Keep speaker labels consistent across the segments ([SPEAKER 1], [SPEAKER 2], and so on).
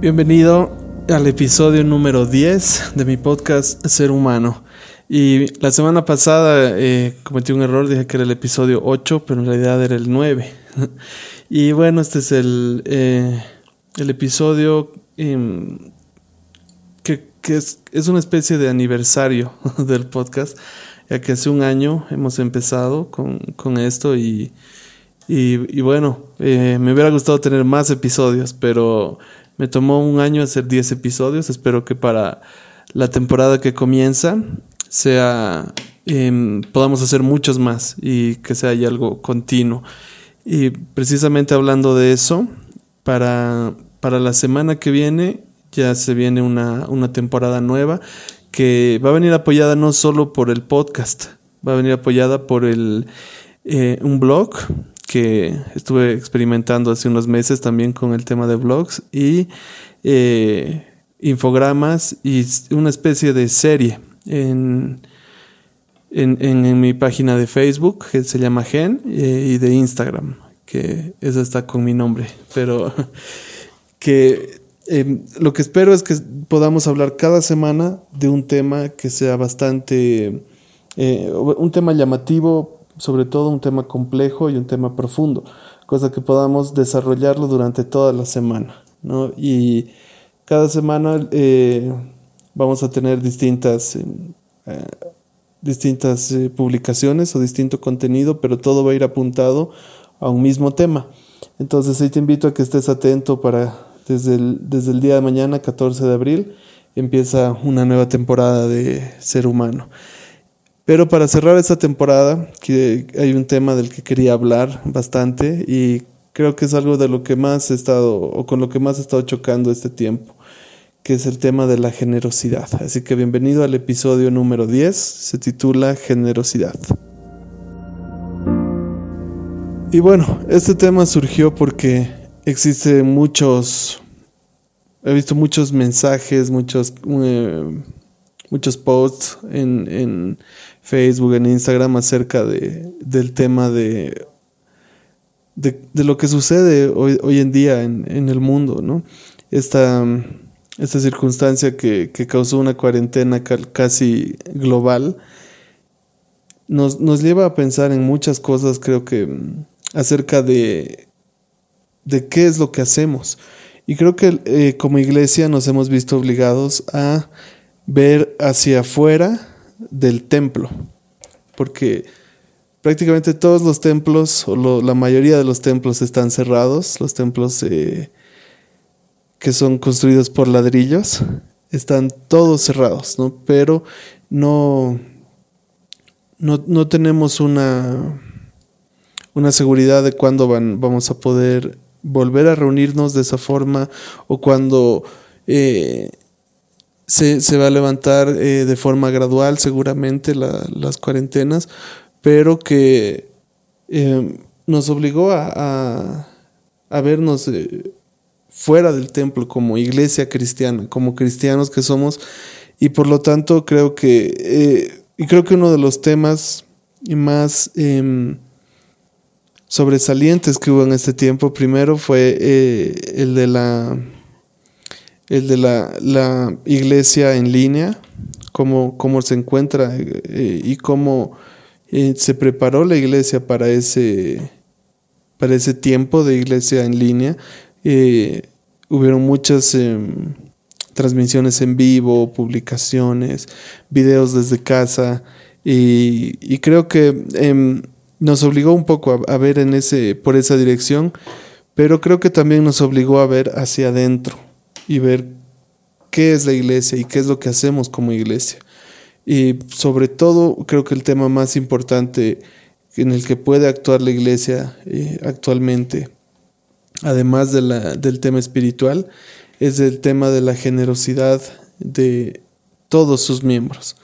[SPEAKER 1] Bienvenido al episodio número 10 de mi podcast Ser Humano. Y la semana pasada eh, cometí un error, dije que era el episodio 8, pero en realidad era el 9. y bueno, este es el, eh, el episodio em, que, es, una especie de aniversario del podcast, ya que hace un año hemos empezado con, esto y, y, bueno, eh, me hubiera gustado tener más episodios, pero me tomó un año hacer 10 episodios. Espero que para la temporada que comienza sea em, podamos hacer muchos más y que sea algo continuo. Y precisamente hablando de eso, para, para la semana que viene ya se viene una, una temporada nueva que va a venir apoyada no solo por el podcast, va a venir apoyada por el, eh, un blog que estuve experimentando hace unos meses también con el tema de blogs y eh, infogramas y una especie de serie en, en, mi página de Facebook que se llama Gen eh, y de Instagram, que esa está con mi nombre, pero que em, lo que espero es que podamos hablar cada semana de un tema que sea bastante, eh, un tema llamativo sobre todo un tema complejo y un tema profundo, cosa que podamos desarrollarlo durante toda la semana. ¿no? Y cada semana eh, vamos a tener distintas, eh, eh, distintas publicaciones o distinto contenido, pero todo va a ir apuntado a un mismo tema. Entonces ahí te invito a que estés atento para desde el, desde el día de mañana, 14 de abril, empieza una nueva temporada de Ser Humano. Pero para cerrar esta temporada, que hay un tema del que quería hablar bastante y creo que es algo de lo que más he estado, o con lo que más he estado chocando este tiempo, que es el tema de la generosidad. Así que bienvenido al episodio número 10, se titula Generosidad. Y bueno, este tema surgió porque existe muchos, he visto muchos mensajes, muchos... Eh, muchos posts en, Facebook, en Instagram acerca de, del tema de, de, lo que sucede hoy, hoy en día en, en, el mundo, ¿no? Esta, esta circunstancia que, que causó una cuarentena casi global nos, nos lleva a pensar en muchas cosas, creo que acerca de, de qué es lo que hacemos. Y creo que eh, como iglesia nos hemos visto obligados a ver hacia afuera del templo, porque prácticamente todos los templos, o la mayoría de los templos están cerrados, los templos eh, que son construidos por ladrillos, están todos cerrados, ¿no? Pero no, no, tenemos una, una seguridad de cuándo van, vamos a poder volver a reunirnos de esa forma o cuando eh, se, va a levantar eh, de forma gradual seguramente las cuarentenas, pero que em, nos obligó a, a, vernos eh, fuera del templo como iglesia cristiana, como cristianos que somos, y por lo tanto creo que, eh, y creo que uno de los temas más em, sobresalientes que hubo en este tiempo, primero fue el de la el de la, iglesia en línea, cómo, cómo se encuentra eh, y cómo eh, se preparó la iglesia para ese, para ese tiempo de iglesia en línea. Eh, hubieron muchas em, transmisiones en vivo, publicaciones, videos desde casa y, creo que em, nos obligó un poco a, a, ver en ese, por esa dirección, pero creo que también nos obligó a ver hacia adentro y ver qué es la iglesia y qué es lo que hacemos como iglesia. Y sobre todo, creo que el tema más importante en el que puede actuar la iglesia eh, actualmente, además de la, del tema espiritual, es el tema de la generosidad de todos sus miembros.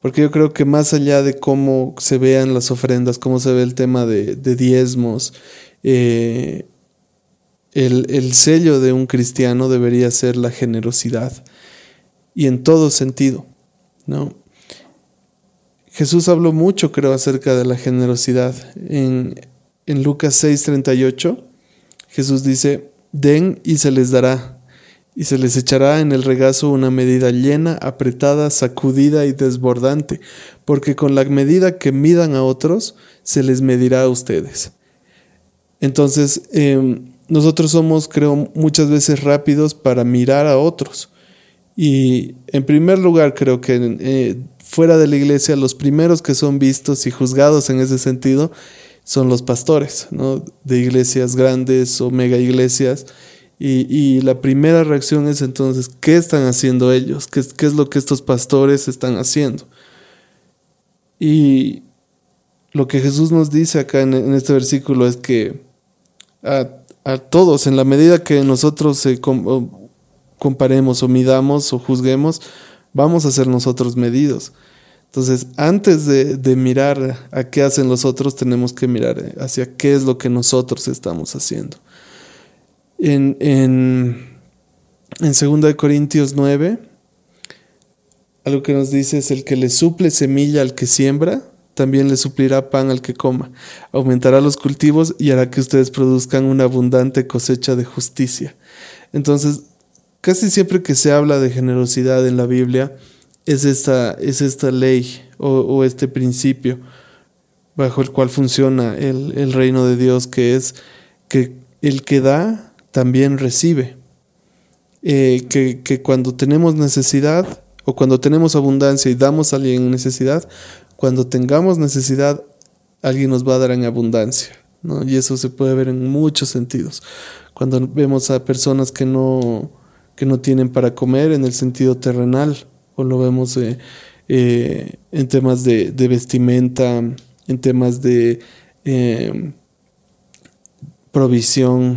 [SPEAKER 1] Porque yo creo que más allá de cómo se vean las ofrendas, cómo se ve el tema de, diezmos, eh, el, sello de un cristiano debería ser la generosidad y en todo sentido, ¿no? Jesús habló mucho, creo, acerca de la generosidad. En, en Lucas 6:38, Jesús dice, den y se les dará. y se les echará en el regazo una medida llena, apretada, sacudida y desbordante, porque con la medida que midan a otros, se les medirá a ustedes. Entonces, em, nosotros somos, creo, muchas veces rápidos para mirar a otros. Y en primer lugar, creo que eh, fuera de la iglesia, los primeros que son vistos y juzgados en ese sentido son los pastores, ¿no? De iglesias grandes o mega iglesias y, la primera reacción es entonces, ¿qué están haciendo ellos? ¿Qué, es lo que estos pastores están haciendo? Y lo que Jesús nos dice acá en, este versículo es que a, todos, en la medida que nosotros comparemos o midamos o juzguemos, vamos a ser nosotros medidos. Entonces, antes de, mirar a qué hacen los otros, tenemos que mirar hacia qué es lo que nosotros estamos haciendo. En, en, en 2 Corintios 9, algo que nos dice es el que le suple semilla al que siembra, también le suplirá pan al que coma, aumentará los cultivos y hará que ustedes produzcan una abundante cosecha de justicia. Entonces, casi siempre que se habla de generosidad en la Biblia, es esta, es esta ley o, o este principio bajo el cual funciona el, el reino de Dios, que es que el que da también recibe. Eh, que, que, cuando tenemos necesidad o cuando tenemos abundancia y damos a alguien necesidad, cuando tengamos necesidad, alguien nos va a dar en abundancia. ¿no? Y eso se puede ver en muchos sentidos. Cuando vemos a personas que no, que no tienen para comer en el sentido terrenal, o lo vemos eh, eh, en temas de, vestimenta, en temas de provisión,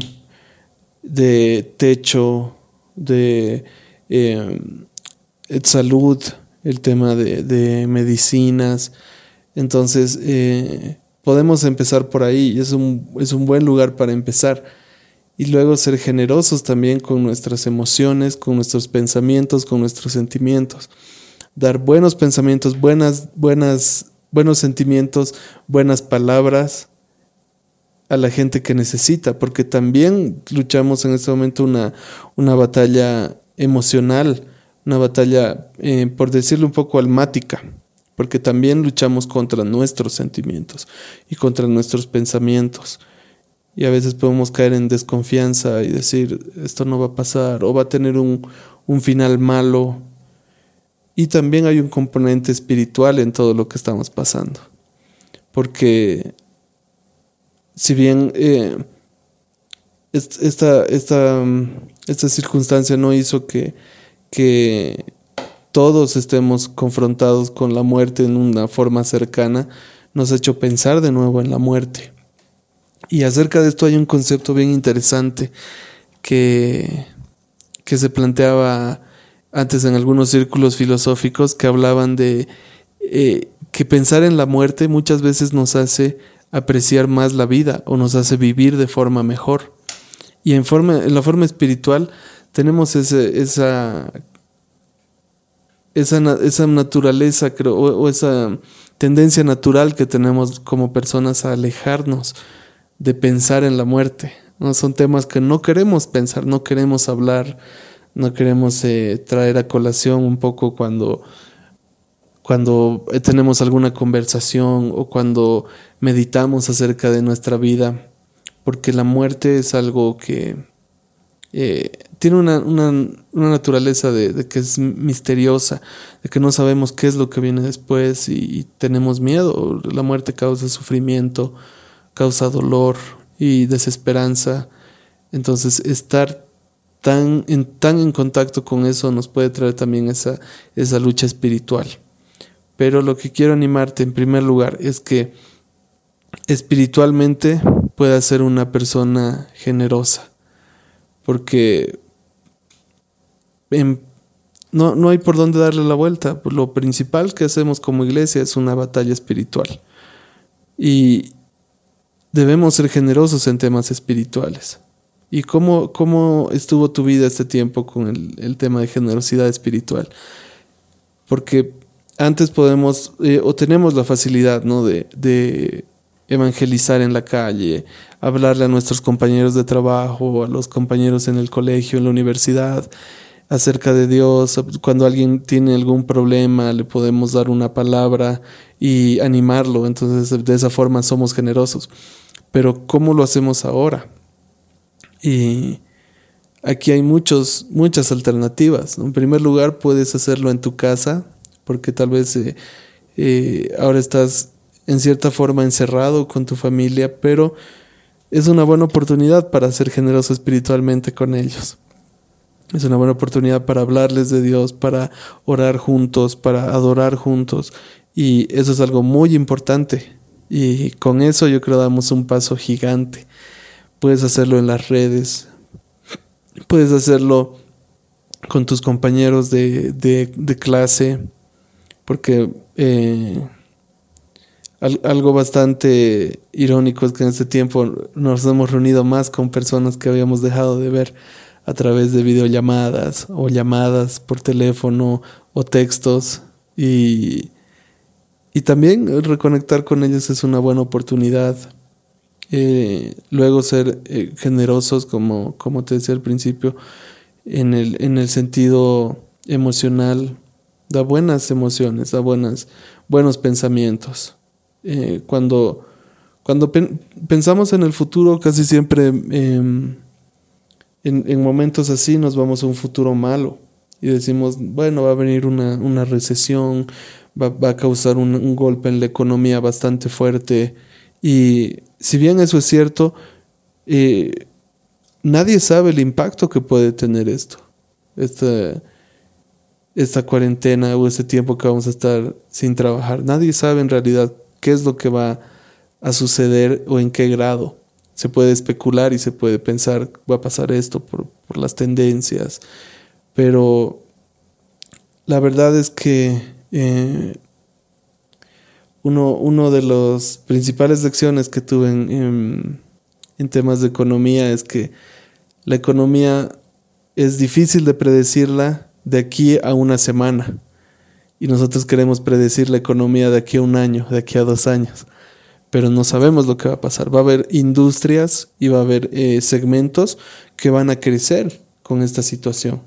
[SPEAKER 1] de techo, de eh, salud, el tema de, medicinas. Entonces, eh, podemos empezar por ahí es un, es un buen lugar para empezar. Y luego ser generosos también con nuestras emociones, con nuestros pensamientos, con nuestros sentimientos. Dar buenos pensamientos, buenas, buenas, buenos sentimientos, buenas palabras, a la gente que necesita, porque también luchamos en este momento una, una batalla emocional, una batalla, eh, por decirlo un poco, almática, porque también luchamos contra nuestros sentimientos y contra nuestros pensamientos. Y a veces podemos caer en desconfianza y decir, esto no va a pasar, o va a tener un, un final malo. Y también hay un componente espiritual en todo lo que estamos pasando, porque si bien eh, esta, esta, esta, circunstancia no hizo que, que todos estemos confrontados con la muerte en una forma cercana, nos ha hecho pensar de nuevo en la muerte. Y acerca de esto hay un concepto bien interesante que, que se planteaba antes en algunos círculos filosóficos que hablaban de eh, que pensar en la muerte muchas veces nos hace apreciar más la vida o nos hace vivir de forma mejor. Y en, forma, en la forma espiritual tenemos ese, esa, esa, esa naturaleza creo, o, esa tendencia natural que tenemos como personas a alejarnos de pensar en la muerte. ¿no? Son temas que no queremos pensar, no queremos hablar, no queremos eh, traer a colación un poco cuando cuando tenemos alguna conversación o cuando meditamos acerca de nuestra vida, porque la muerte es algo que eh, tiene una, naturaleza de, que es misteriosa, de que no sabemos qué es lo que viene después y, tenemos miedo. La muerte causa sufrimiento, causa dolor y desesperanza. Entonces estar tan en, tan en contacto con eso nos puede traer también esa, esa lucha espiritual. Pero lo que quiero animarte en primer lugar es que espiritualmente puedas ser una persona generosa. Porque no, no hay por dónde darle la vuelta. Lo principal que hacemos como iglesia es una batalla espiritual. Y debemos ser generosos en temas espirituales. ¿Y cómo, cómo estuvo tu vida este tiempo con el, el tema de generosidad espiritual? Porque antes podemos eh, o tenemos la facilidad ¿no? de, evangelizar en la calle, hablarle a nuestros compañeros de trabajo, a los compañeros en el colegio, en la universidad, acerca de Dios. Cuando alguien tiene algún problema, le podemos dar una palabra y animarlo. Entonces, de esa forma somos generosos. Pero, ¿cómo lo hacemos ahora? Y aquí hay muchos, muchas alternativas. En primer lugar, puedes hacerlo en tu casa, porque tal vez eh, eh, ahora estás en cierta forma encerrado con tu familia, pero es una buena oportunidad para ser generoso espiritualmente con ellos. Es una buena oportunidad para hablarles de Dios, para orar juntos, para adorar juntos. Y eso es algo muy importante. Y con eso yo creo damos un paso gigante. Puedes hacerlo en las redes. Puedes hacerlo con tus compañeros de, de, clase. Porque eh, algo bastante irónico es que en este tiempo nos hemos reunido más con personas que habíamos dejado de ver a través de videollamadas o llamadas por teléfono o textos y, y también reconectar con ellos es una buena oportunidad. Eh, luego ser eh, generosos, como, como te decía al principio, en el, en el sentido emocional, da buenas emociones, da buenas, buenos pensamientos. Eh, cuando cuando pensamos en el futuro, casi siempre em, en, momentos así nos vamos a un futuro malo y decimos, bueno, va a venir una, recesión, va, a causar un, golpe en la economía bastante fuerte. Y si bien eso es cierto, eh, nadie sabe el impacto que puede tener esto, esta, esta cuarentena o ese tiempo que vamos a estar sin trabajar. Nadie sabe en realidad qué es lo que va a suceder o en qué grado. Se puede especular y se puede pensar, va a pasar esto por, las tendencias, pero la verdad es que eh, uno, uno, de las principales lecciones que tuve en, en, temas de economía es que la economía es difícil de predecirla de aquí a una semana y nosotros queremos predecir la economía de aquí a un año, de aquí a dos años pero no sabemos lo que va a pasar. Va a haber industrias y va a haber eh, segmentos que van a crecer con esta situación.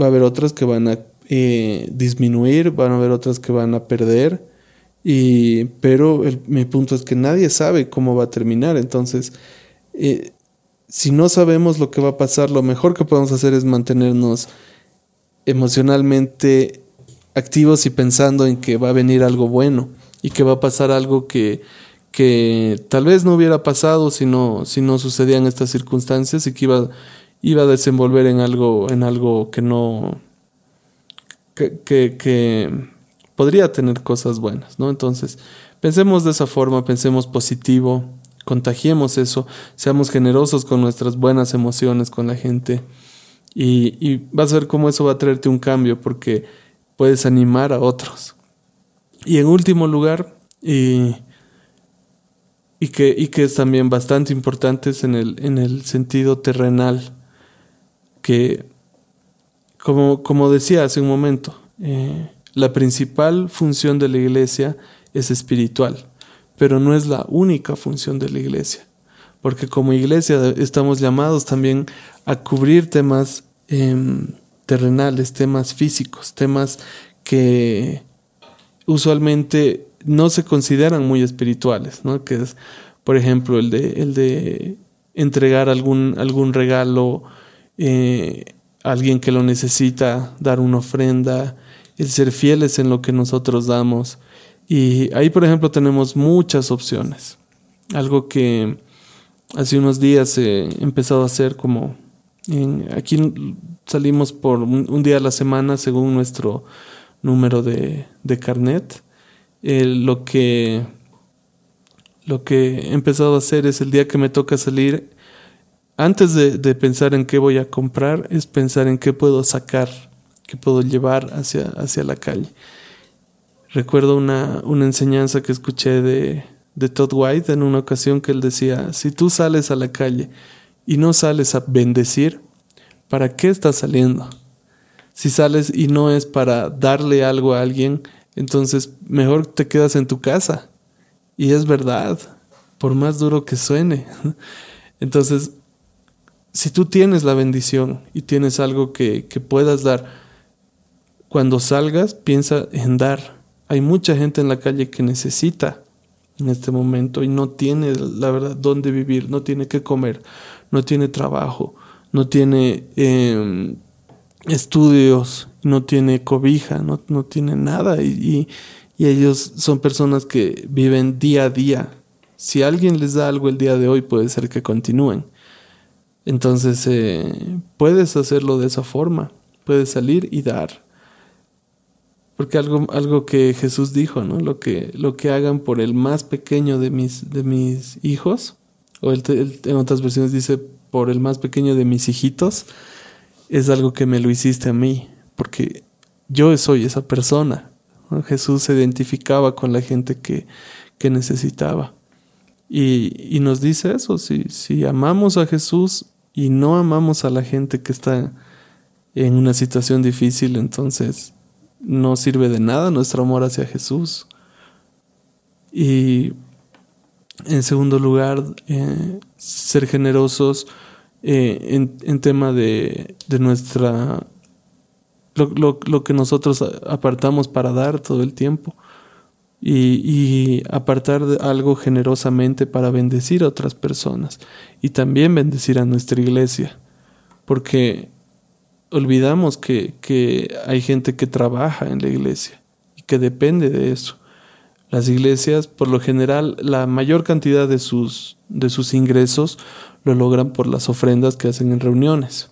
[SPEAKER 1] Va a haber otras que van a eh, disminuir, van a haber otras que van a perder. Y, pero mi punto es que nadie sabe cómo va a terminar. Entonces, eh, si no sabemos lo que va a pasar, lo mejor que podemos hacer es mantenernos emocionalmente activos y pensando en que va a venir algo bueno y que va a pasar algo que, que tal vez no hubiera pasado si no, si no sucedían estas circunstancias y que iba, iba a desenvolver en algo, en algo que no, que, que, podría tener cosas buenas, ¿no? Entonces, pensemos de esa forma, pensemos positivo, contagiemos eso, seamos generosos con nuestras buenas emociones con la gente y, y vas a ver cómo eso va a traerte un cambio porque puedes animar a otros. Y en último lugar, y, y, que, y que es también bastante importante en el, en el sentido terrenal, que como, como decía hace un momento, eh, la principal función de la iglesia es espiritual, pero no es la única función de la iglesia, porque como iglesia estamos llamados también a cubrir temas em, terrenales, temas físicos, temas que, usualmente no se consideran muy espirituales, ¿no? Que es, por ejemplo, el de, el de entregar algún, algún regalo eh, a alguien que lo necesita, dar una ofrenda, el ser fieles en lo que nosotros damos. Y ahí, por ejemplo, tenemos muchas opciones. Algo que hace unos días he empezado a hacer como... aquí salimos por un día a la semana según nuestro número de, de carnet. Lo, que, lo que he empezado a hacer es el día que me toca salir, antes de, de, pensar en qué voy a comprar, es pensar en qué puedo sacar, qué puedo llevar hacia, hacia la calle. Recuerdo una, una enseñanza que escuché de, de Todd White en una ocasión que él decía, si tú sales a la calle y no sales a bendecir, ¿para qué estás saliendo? Si sales y no es para darle algo a alguien, entonces mejor te quedas en tu casa. Y es verdad, por más duro que suene. Entonces, si tú tienes la bendición y tienes algo que, que puedas dar, cuando salgas, piensa en dar. Hay mucha gente en la calle que necesita en este momento y no tiene, la verdad, dónde vivir, no tiene qué comer, no tiene trabajo, no tiene em, estudios, no tiene cobija, no, no tiene nada y, y, ellos son personas que viven día a día. Si alguien les da algo el día de hoy, puede ser que continúen. Entonces, eh, puedes hacerlo de esa forma, puedes salir y dar. Porque algo, algo que Jesús dijo, ¿no? Lo que, lo que hagan por el más pequeño de mis, de mis hijos, o en otras versiones dice por el más pequeño de mis hijitos, es algo que me lo hiciste a mí, porque yo soy esa persona. Jesús se identificaba con la gente que, que necesitaba. Y, y, nos dice eso, si, si amamos a Jesús y no amamos a la gente que está en una situación difícil, entonces no sirve de nada nuestro amor hacia Jesús. Y en segundo lugar, eh, ser generosos eh, en, en, tema de, de nuestra... Lo, lo, lo, que nosotros apartamos para dar todo el tiempo. Y, y apartar algo generosamente para bendecir a otras personas. Y también bendecir a nuestra iglesia. Porque olvidamos que, que hay gente que trabaja en la iglesia y que depende de eso. Las iglesias, por lo general, la mayor cantidad de sus, de sus ingresos lo logran por las ofrendas que hacen en reuniones.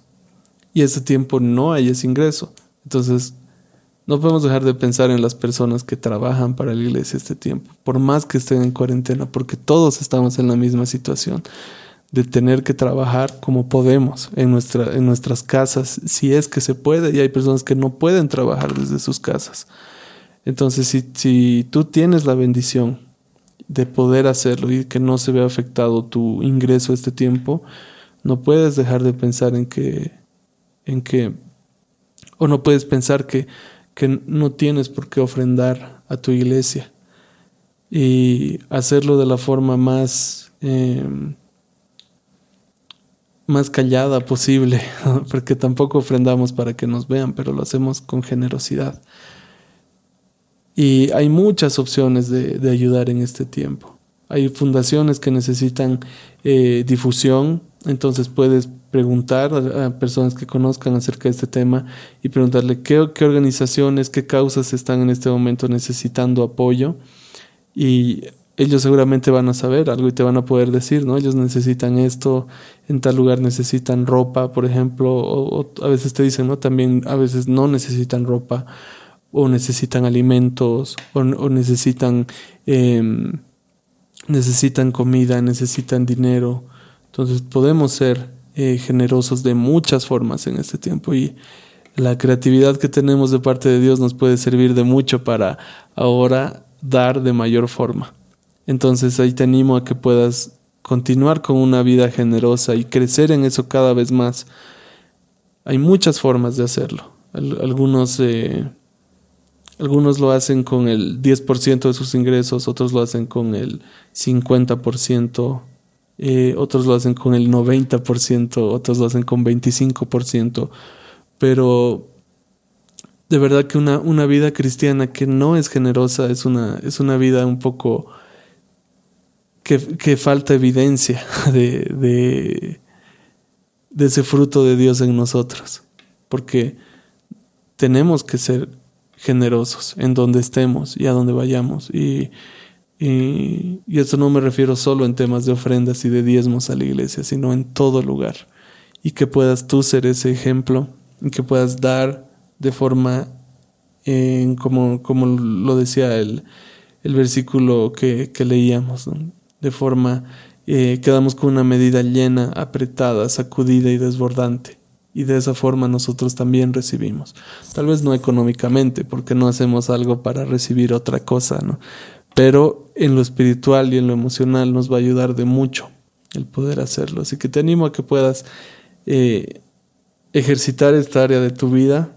[SPEAKER 1] Y ese tiempo no hay ese ingreso. Entonces, no podemos dejar de pensar en las personas que trabajan para la iglesia este tiempo, por más que estén en cuarentena, porque todos estamos en la misma situación de tener que trabajar como podemos en, nuestra, en nuestras casas, si es que se puede, y hay personas que no pueden trabajar desde sus casas. Entonces, si, tú tienes la bendición de poder hacerlo y que no se vea afectado tu ingreso este tiempo, no puedes dejar de pensar en que, en que, o no puedes pensar que, que no tienes por qué ofrendar a tu iglesia y hacerlo de la forma más eh, más callada posible, porque tampoco ofrendamos para que nos vean, pero lo hacemos con generosidad. Y hay muchas opciones de, de ayudar en este tiempo. Hay fundaciones que necesitan eh, difusión, entonces puedes preguntar a, personas que conozcan acerca de este tema y preguntarle qué, qué organizaciones, qué causas están en este momento necesitando apoyo. Y ellos seguramente van a saber algo y te van a poder decir, ¿no? Ellos necesitan esto, en tal lugar necesitan ropa, por ejemplo, o, a veces te dicen, ¿no? También a veces no necesitan ropa, o necesitan alimentos, o, necesitan, em, necesitan comida, necesitan dinero. Entonces podemos ser eh, generosos de muchas formas en este tiempo y la creatividad que tenemos de parte de Dios nos puede servir de mucho para ahora dar de mayor forma. Entonces ahí te animo a que puedas continuar con una vida generosa y crecer en eso cada vez más. Hay muchas formas de hacerlo. Algunos, eh, algunos lo hacen con el 10% de sus ingresos, otros lo hacen con el 50%, eh, otros lo hacen con el 90%, otros lo hacen con 25%. Pero de verdad que una, una vida cristiana que no es generosa es una, es una vida un poco que, falta evidencia de, de, de, ese fruto de Dios en nosotros. Porque tenemos que ser generosos en donde estemos y a donde vayamos. Y, y, esto no me refiero solo en temas de ofrendas y de diezmos a la iglesia, sino en todo lugar. Y que puedas tú ser ese ejemplo y que puedas dar de forma, como, como lo decía el, el versículo que, que leíamos, de forma eh, quedamos con una medida llena, apretada, sacudida y desbordante. Y de esa forma nosotros también recibimos. Tal vez no económicamente, porque no hacemos algo para recibir otra cosa, ¿no? Pero en lo espiritual y en lo emocional nos va a ayudar de mucho el poder hacerlo. Así que te animo a que puedas eh, ejercitar esta área de tu vida.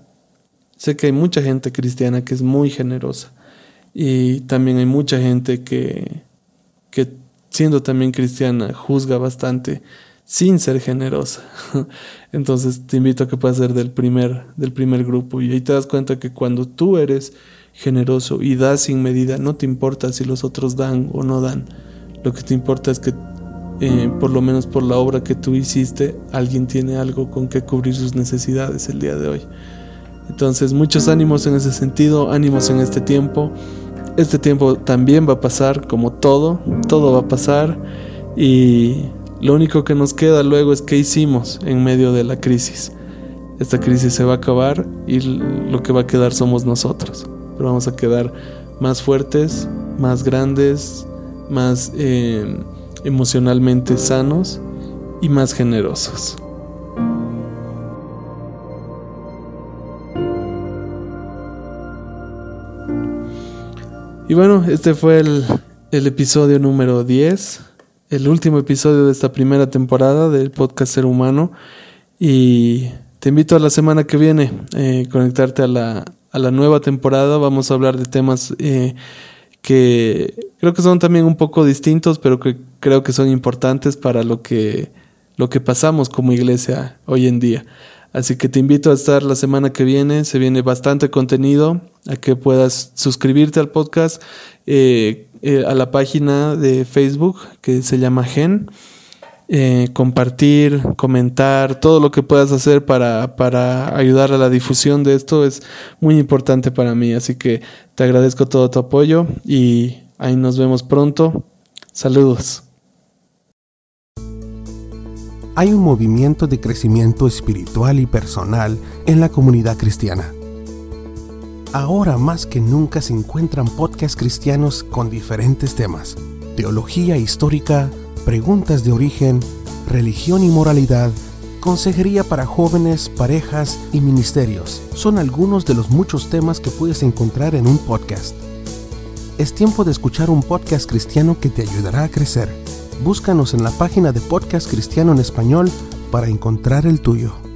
[SPEAKER 1] Sé que hay mucha gente cristiana que es muy generosa y también hay mucha gente que, que siendo también cristiana, juzga bastante sin ser generosa. Entonces te invito a que puedas ser del primer, del primer grupo y ahí te das cuenta que cuando tú eres generoso y das sin medida, no te importa si los otros dan o no dan. Lo que te importa es que eh, por lo menos por la obra que tú hiciste, alguien tiene algo con que cubrir sus necesidades el día de hoy. Entonces, muchos ánimos en ese sentido, ánimos en este tiempo. Este tiempo también va a pasar, como todo, todo va a pasar y lo único que nos queda luego es qué hicimos en medio de la crisis. Esta crisis se va a acabar y lo que va a quedar somos nosotros. Pero vamos a quedar más fuertes, más grandes, más eh, emocionalmente sanos y más generosos. Y bueno, este fue el, el episodio número 10 el último episodio de esta primera temporada del podcast Ser Humano y te invito a la semana que viene eh, conectarte a la, a la nueva temporada. Vamos a hablar de temas eh, que creo que son también un poco distintos, pero que creo que son importantes para lo que, lo que pasamos como iglesia hoy en día. Así que te invito a estar la semana que viene, se viene bastante contenido, a que puedas suscribirte al podcast. Eh, eh, a la página de Facebook que se llama Gen. Eh, compartir, comentar, todo lo que puedas hacer para, para ayudar a la difusión de esto es muy importante para mí. Así que te agradezco todo tu apoyo y ahí nos vemos pronto. Saludos.
[SPEAKER 2] Hay un movimiento de crecimiento espiritual y personal en la comunidad cristiana Ahora más que nunca se encuentran podcasts cristianos con diferentes temas. Teología histórica, preguntas de origen, religión y moralidad, consejería para jóvenes, parejas y ministerios. Son algunos de los muchos temas que puedes encontrar en un podcast. Es tiempo de escuchar un podcast cristiano que te ayudará a crecer. Búscanos en la página de Podcast Cristiano en Español para encontrar el tuyo.